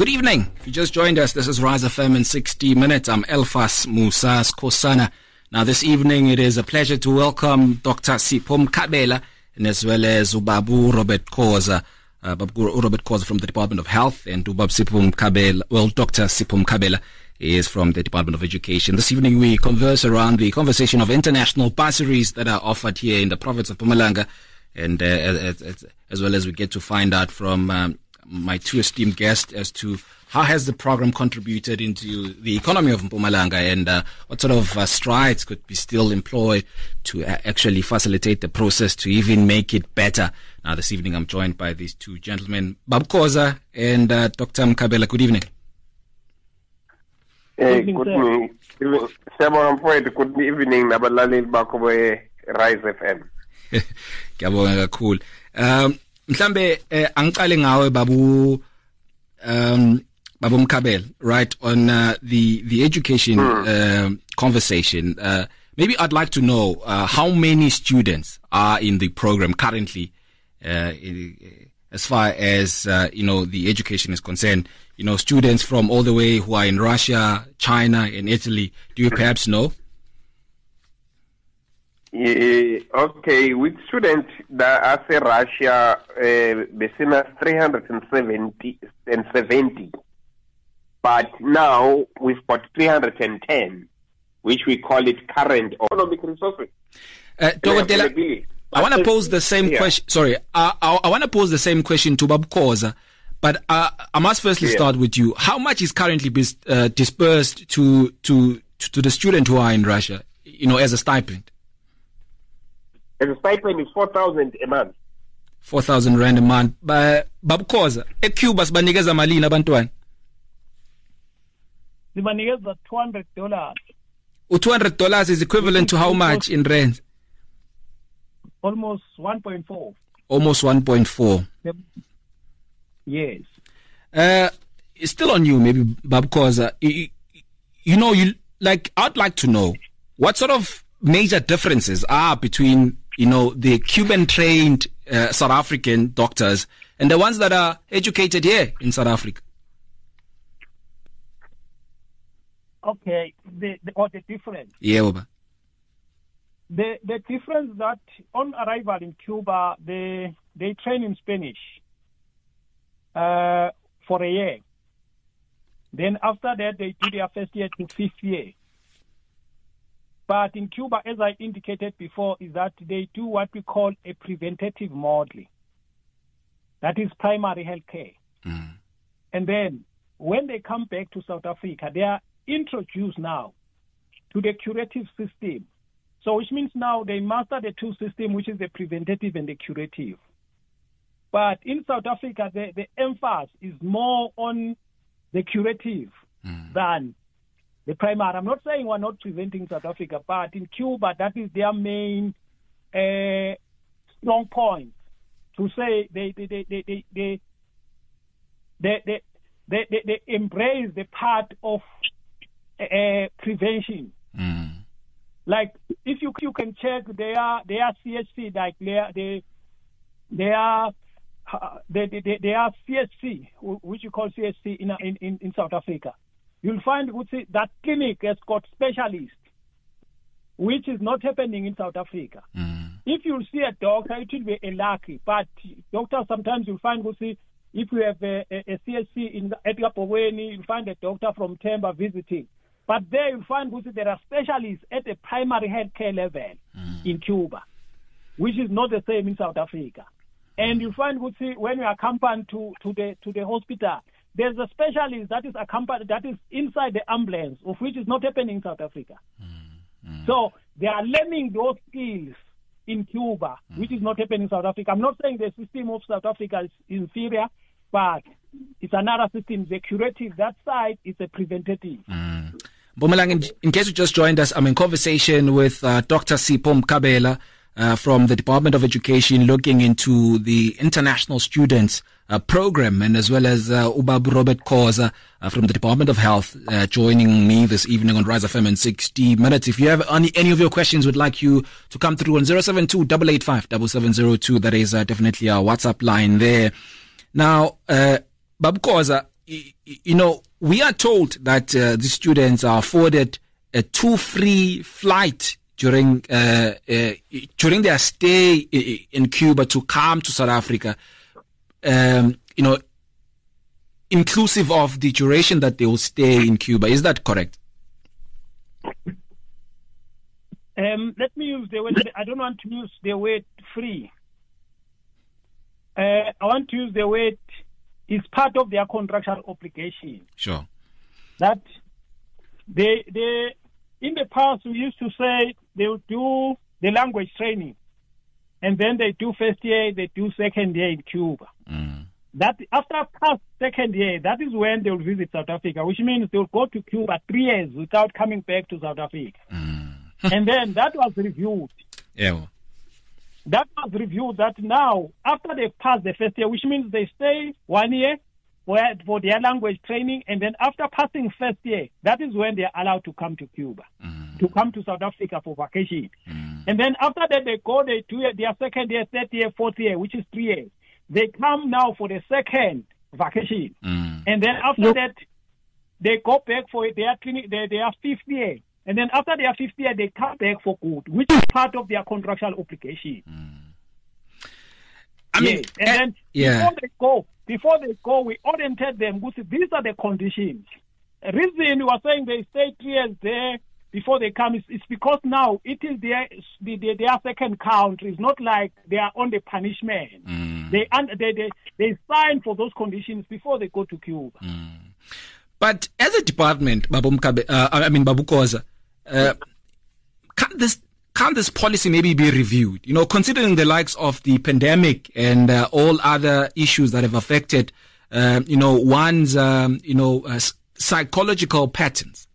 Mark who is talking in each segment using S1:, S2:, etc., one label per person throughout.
S1: Good evening. If you just joined us, this is Rise FM in 60 minutes. I'm Elfas Musa Sikhosana. Now, this evening, it is a pleasure to welcome Dr. Sipho Mkhabela and as well as Ubabu Robert Khoza, uh, Robert Khoza from the Department of Health and Ubab Sipho Mkhabela, well, Dr. Sipho Mkhabela is from the Department of Education. This evening, we converse around the conversation of international bursaries that are offered here in the province of Mpumalanga and uh, as, as, well as we get to find out from um, my two esteemed guests as to how has the program contributed into the economy of Mpumalanga and uh, what sort of uh, strides could be still employed to uh, actually facilitate the process to even make it better. Now, this evening I'm joined by these two gentlemen, Bab Khoza and uh, Dr. Mkhabela. Good evening.
S2: Hey, good evening. Siyabonga mfowethu good evening nabalaleli bakho be-Rise FM.
S1: Ngiyabonga kakhulu. Um mhlambe eh, angicale ngawe babu um right on uh, the the education hmm. uh, conversation. Uh, maybe I'd like to know uh, how many students are in the program currently uh, as far as uh, you know the education is concerned. You know students from all the way who are in Russia China and Italy. Do you perhaps know
S2: Yeah, okay, with students that are say Russia, uh, besina 370 and 70. But now we've got 310, which we call it current economic resources.
S1: Uh, I want to pose the same yeah. question. Sorry, I, I, I want to pose the same question to Babu Khoza, but uh, I must firstly yeah. start with you. How much is currently bis- uh, dispersed to, to to the student who are in Russia, you know, as a stipend?
S2: And the stipend is 4,000 a month.
S1: 4,000 rand a month. Ba babukhoza eCuba sibanikeza malini abantwana?
S3: Sibanikeza 200 dollars.
S1: U200 dollars is equivalent to how much in rands?
S3: Almost 1.4.
S1: Almost 1.4.
S3: Yes.
S1: Uh it's still on you maybe babukhoza. You, you know you like I'd like to know what sort of major differences are between you know, the Cuban trained uh, South African doctors and the ones that are educated here in South Africa?
S3: Okay, the, the, what the difference?
S1: Yeah, Oba.
S3: The, the difference that on arrival in Cuba, they, they train in Spanish uh, for a year. Then after that, they do their first year to fifth year. But in Cuba, as I indicated before, is that they do what we call a preventative modeling. That is primary health care. Mm. And then when they come back to South Africa, they are introduced now to the curative system. So which means now they master the two systems, which is the preventative and the curative. But in South Africa, the, the emphasis is more on the curative mm. than the primary. I'm not saying we're not preventing South Africa, but in Cuba, that is their main uh, strong point to say they they they they they they, they, they, they, they, embrace the part of uh, prevention. Mm. Like if you you can check their their CHC like their they they are uh, they, they, they are CHC which you call CHC in in in South Africa you'll find that clinic has got specialists, which is not happening in South Africa. Mm. If you see a doctor, it will be a lucky, but doctors sometimes you'll find see, if you have a, a, a CHC in Edgar Poweni, you'll find a doctor from Themba visiting. But there you'll find see, there are specialists at the primary healthcare level mm. in Cuba, which is not the same in South Africa. And you find see, when you are accompany to, to the to the hospital, there's a specialist that is accompanied, that is inside the ambulance, of which is not happening in South Africa. Mm, So they are learning those skills in Cuba, mm. which is not happening in South Africa. I'm not saying the system of South Africa is inferior, but it's another system. The curative, that side is a preventative.
S1: Mm. in, in, case you just joined us, I'm in conversation with uh, Dr. Sipho Mkhabela uh, from the Department of Education looking into the international students uh, program and as well as uh, Ubab Robert Khoza uh, from the Department of Health uh, joining me this evening on Rise FM in 60 minutes. If you have any, any of your questions would like you to come through on 072 885 that is uh, definitely our WhatsApp line there. Now, uh, Bab Khoza, you know, we are told that uh, the students are afforded a two free flight during uh, uh, during their stay in Cuba to come to South Africa. Um, you know, inclusive of the duration that they will stay in Cuba. Is that correct?
S3: Um, let me use the word. I don't want to use the word free. Uh, I want to use the word is part of their contractual obligation.
S1: Sure.
S3: That they they in the past we used to say they would do the language training, and then they do first year, they do second year in Cuba.
S1: Mm.
S3: That after past second year, that is when they will visit South Africa, which means they will go to Cuba three years without coming back to South Africa.
S1: Mm.
S3: and then that was reviewed.
S1: Yeah.
S3: That was reviewed that now, after they pass the first year, which means they stay one year for, for their language training, and then after passing first year, that is when they are allowed to come to Cuba,
S1: Mm.
S3: to come to South Africa for vacation.
S1: Mm.
S3: And then after that, they go they do their second year, third year, fourth year, which is three years. They come now for the second vacation.
S1: Mm.
S3: And then after that, they go back for their clinic, their, their fifth year. And then after their fifth year, they come back for good, which is part of their contractual obligation.
S1: I mean,
S3: Yes. and
S1: eh,
S3: then
S1: yeah.
S3: before they go, before they go, we oriented them. We said, these are the conditions. The reason we are saying they stay three years there before they come is it's because now it is their the, the, their second country. It's not like they are on the punishment.
S1: Mm.
S3: They, they they they sign for those conditions before they go to Cuba.
S1: But as a department, Babu Mkabe, uh, I mean Babu Khoza, uh, can't this can't this policy maybe be reviewed? You know, considering the likes of the pandemic and uh, all other issues that have affected, uh, you know, one's um, you know uh, psychological patterns.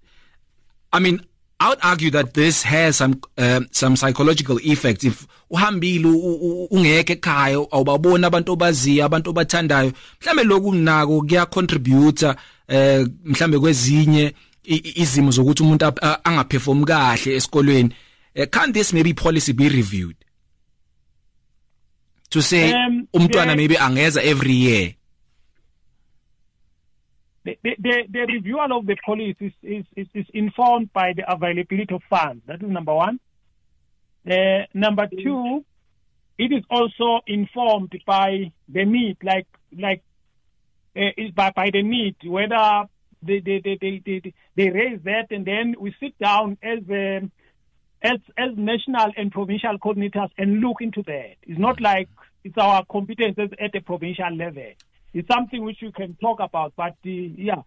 S1: I mean, I would argue that this has some um, some psychological effects. If uhambile u- u- ungekho ekhaya awubaboni abantu obaziyo abantu obathandayo mhlambe lokhu nako kuya contribute eh mhlambe kwezinye izimo zokuthi umuntu angaperform kahle esikolweni Eh, can't this maybe policy be reviewed to say
S3: Um,
S1: umntwana
S3: the-
S1: maybe angeza every year
S3: The, the, the, reviewal of the policy is, is, is, informed by the availability of funds. That is number one. Uh, number two, it is also informed by the need, like like uh, is by, by the need, whether they they, they, they, they, they raise that, and then we sit down as um, as as national and provincial coordinators and look into that. It's not like it's our competences at the provincial level. It's something which you can talk about, but uh, yeah,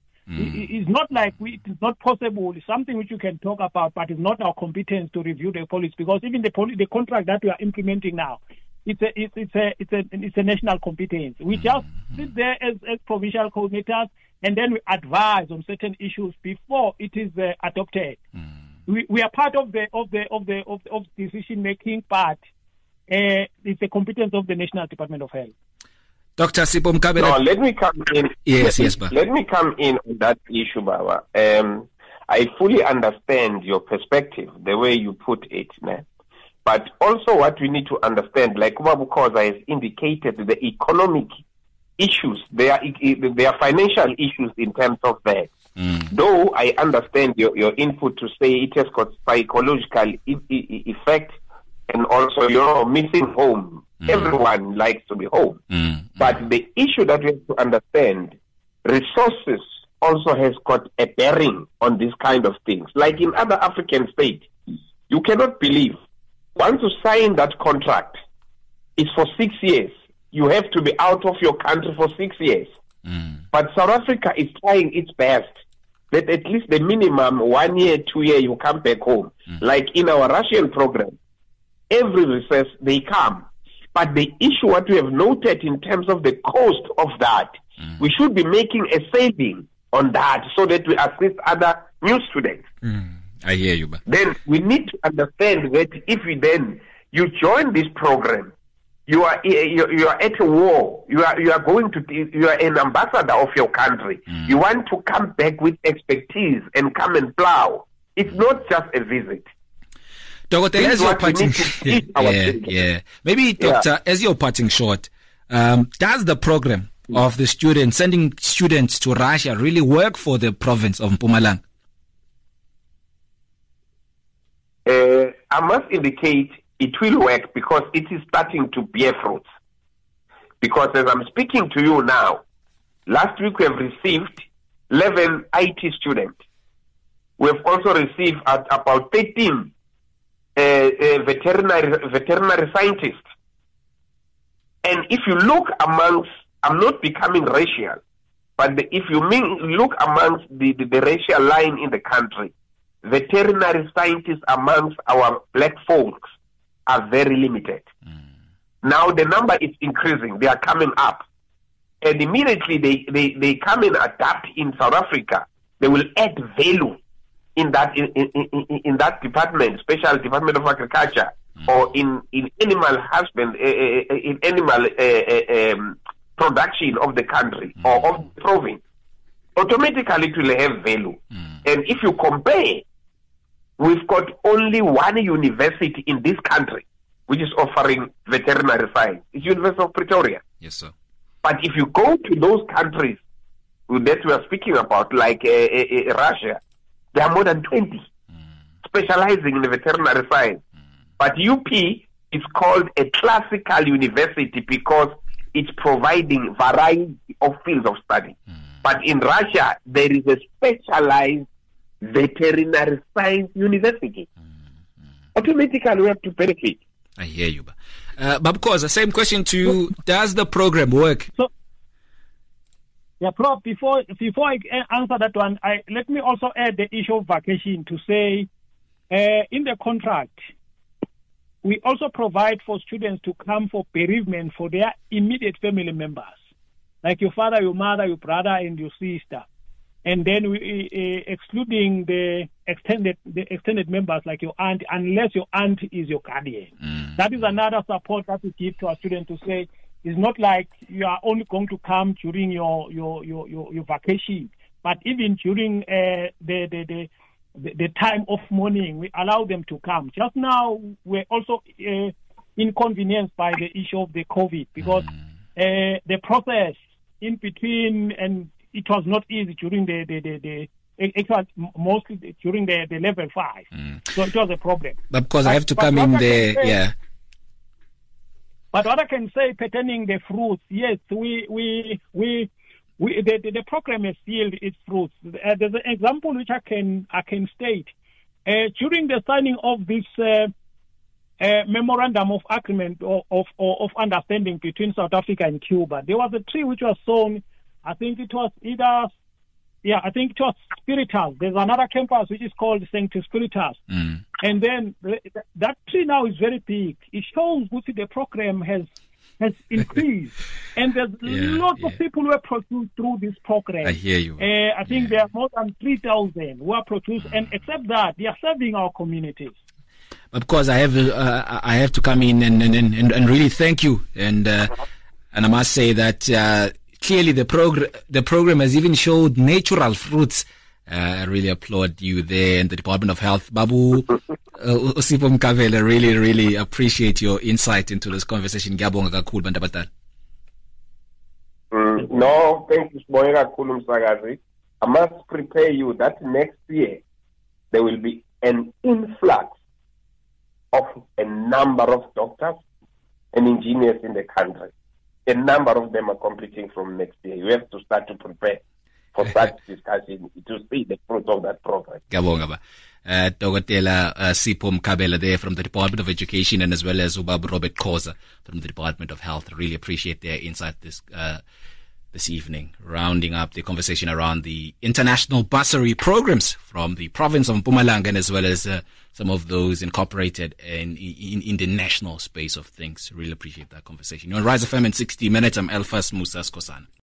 S3: it- it's not like we, it's not possible. It's something which you can talk about, but it's not our competence to review the policy because even the poli- the contract that we are implementing now, it's a it's, it's a it's a it's a national competence. We just sit there as as provincial coordinators and then we advise on certain issues before it is uh, adopted. We, we are part of the of the of the of, of decision making, but uh, it's a competence of the National Department of Health.
S1: Dr. Sipho Mkhabela
S2: No, let me come in.
S1: Yes, yes, Ba.
S2: Let me come in on that issue, Baba. Um, I fully understand your perspective, the way you put it, ne? but also what we need to understand, like Babu Khoza has indicated, the economic issues, there are, there are financial issues in terms of that. Though I understand your, your input to say it has got psychological e- e- effect and also, you know, missing home. Mm. Everyone likes to be home. Mm, mm. But the issue that we have to understand, resources also has got a bearing on these kind of things. Like in other African states, you cannot believe once you sign that contract, it's for six years. You have to be out of your country for six years. But South Africa is trying its best that at least the minimum one year, two year, you come back home. Mm. Like in our Russian program, every recess they come. But the issue what we have noted in terms of the cost of that, mm. we should be making a saving on that so that we assist other new students. Mm.
S1: I hear you ba
S2: Then we need to understand that if we then you join this program, you are you, you are at a war. You are you are going to you are an ambassador of your country. You want to come back with expertise and come and plow. It's not just a visit.
S1: Dr. As you're parting,
S2: need to teach our
S1: yeah, yeah. Maybe, Doctor, as you're parting short, um, does the program of the students, sending students to Russia, really work for the province of Mpumalanga?
S2: Uh, I must indicate it will work because it is starting to bear fruits. Because as I'm speaking to you now, last week we have received 11 IT students. We have also received about 13 uh, uh, veterinary veterinary scientists. And if you look amongst, I'm not becoming racial, but the, if you mean, look amongst the, the, the racial line in the country, veterinary scientists amongst our black folks are very limited. Mm. Now the number is increasing. They are coming up. And immediately they, they, they come and adapt in South Africa. They will add value in that in, in, in, in that department, special department of agriculture, mm. or in, in animal husband, uh, uh, in animal uh, um, production of the country mm. or of the province. Automatically, it will have value. Mm. And if you compare, we've got only one university in this country which is offering veterinary science. It's University of Pretoria.
S1: Yes, sir.
S2: But if you go to those countries that we are speaking about, like uh, uh, uh, Russia, there are more than 20 mm. specializing in veterinary science. Mm. But UP is called a classical university because it's providing variety of fields of study. Mm. But in Russia, there is a specialized veterinary science university. Automatically, we have to benefit.
S1: I hear you. But uh, Bab Khoza, same question to you. Does the program work?
S3: So, yeah, Prof, before, before I answer that one, I, let me also add the issue of vacation to say uh, in the contract, we also provide for students to come for bereavement for their immediate family members, like your father, your mother, your brother, and your sister and then we, uh, excluding the extended the extended members like your aunt, unless your aunt is your guardian. Mm. That is another support that we give to our students to say it's not like you are only going to come during your your your your, your vacation, but even during uh, the, the the the time of mourning, we allow them to come. Just now, we're also uh, inconvenienced by the issue of the COVID because mm. uh, the process in between and it was not easy during the the, the, the it was mostly during the, the level five. Mm. So it was a problem.
S1: But because but, I have to come in there, say, yeah.
S3: But what I can say pertaining the fruits, yes, we we we. We, the, the, the program has yielded its fruits. Uh, there's an example which I can I can state. Uh, during the signing of this uh, uh memorandum of agreement of, of, of understanding between South Africa and Cuba, there was a tree which was sown I think it was either, yeah, I think it was Spiritus. There's another campus which is called Sancti Spiritus. Mm. And then that tree now is very big. It shows what the program has has increased. and there's yeah, lots yeah. of people who are produced through this program.
S1: I hear you.
S3: Uh, I think yeah. there are more than 3,000 who are produced. Mm. And except that, they are serving our communities.
S1: Of course, I have uh, I have to come in and and, and, and really thank you and uh, and I must say that uh, clearly the program the program has even showed natural fruits. Uh, I really applaud you there and the Department of Health. Babu uh, Usipho really, really appreciate your insight into this conversation. Ngiyabonga kakhulu bantu.
S2: Mm, no, thank you, Sibonga kakhulu. I must prepare you that next year there will be an influx of a number of doctors and engineers in the country a number of them are completing from next year. You have to start to prepare for such discussion to see the fruit of that program.
S1: Uh, Dr. Uh, Sipho Mkhabela there from the Department of Education and as well as Ubab Robert Khoza from the Department of Health. Really appreciate their insight this uh, this evening, rounding up the conversation around the international bursary programs from the province of Mpumalanga as well as uh, some of those incorporated in, in, in, the national space of things. Really appreciate that conversation. You're on Rise FM in 60 minutes. I'm Elfas Musa Sikhosana.